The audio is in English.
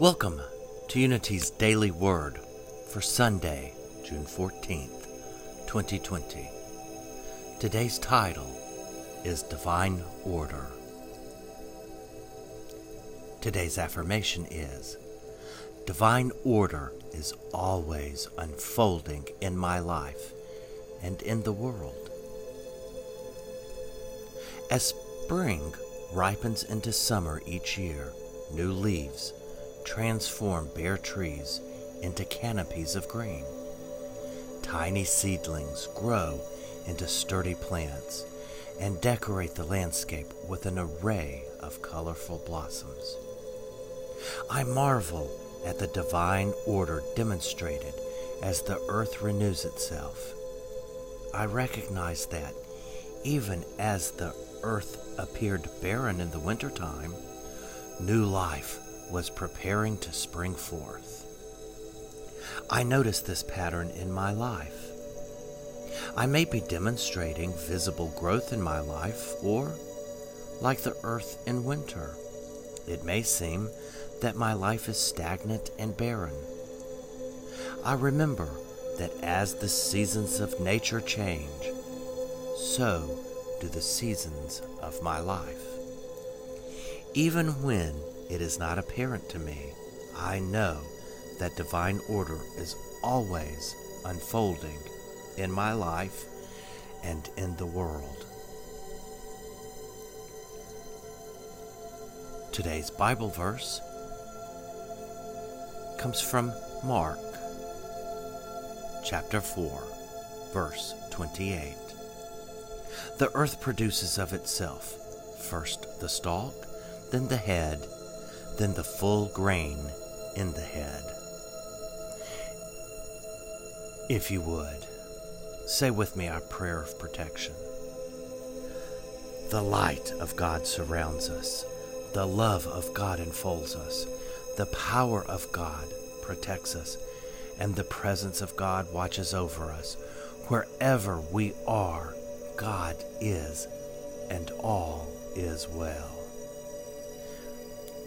Welcome to Unity's Daily Word for Sunday, June 14th, 2020. Today's title is Divine Order. Today's affirmation is Divine order is always unfolding in my life and in the world. As spring ripens into summer each year, new leaves transform bare trees into canopies of green. Tiny seedlings grow into sturdy plants and decorate the landscape with an array of colorful blossoms. I marvel at the divine order demonstrated as the earth renews itself. I recognize that even as the earth appeared barren in the wintertime, new life was preparing to spring forth. I notice this pattern in my life. I may be demonstrating visible growth in my life, or, like the earth in winter, it may seem that my life is stagnant and barren. I remember that as the seasons of nature change, so do the seasons of my life. Even when it is not apparent to me, I know that divine order is always unfolding in my life and in the world. Today's Bible verse comes from Mark chapter 4, verse 28. The earth produces of itself first the stalk, then the head, then the full grain in the head. If you would, say with me our prayer of protection. The light of God surrounds us, the love of God enfolds us, the power of God protects us, and the presence of God watches over us. Wherever we are, God is, and all is well.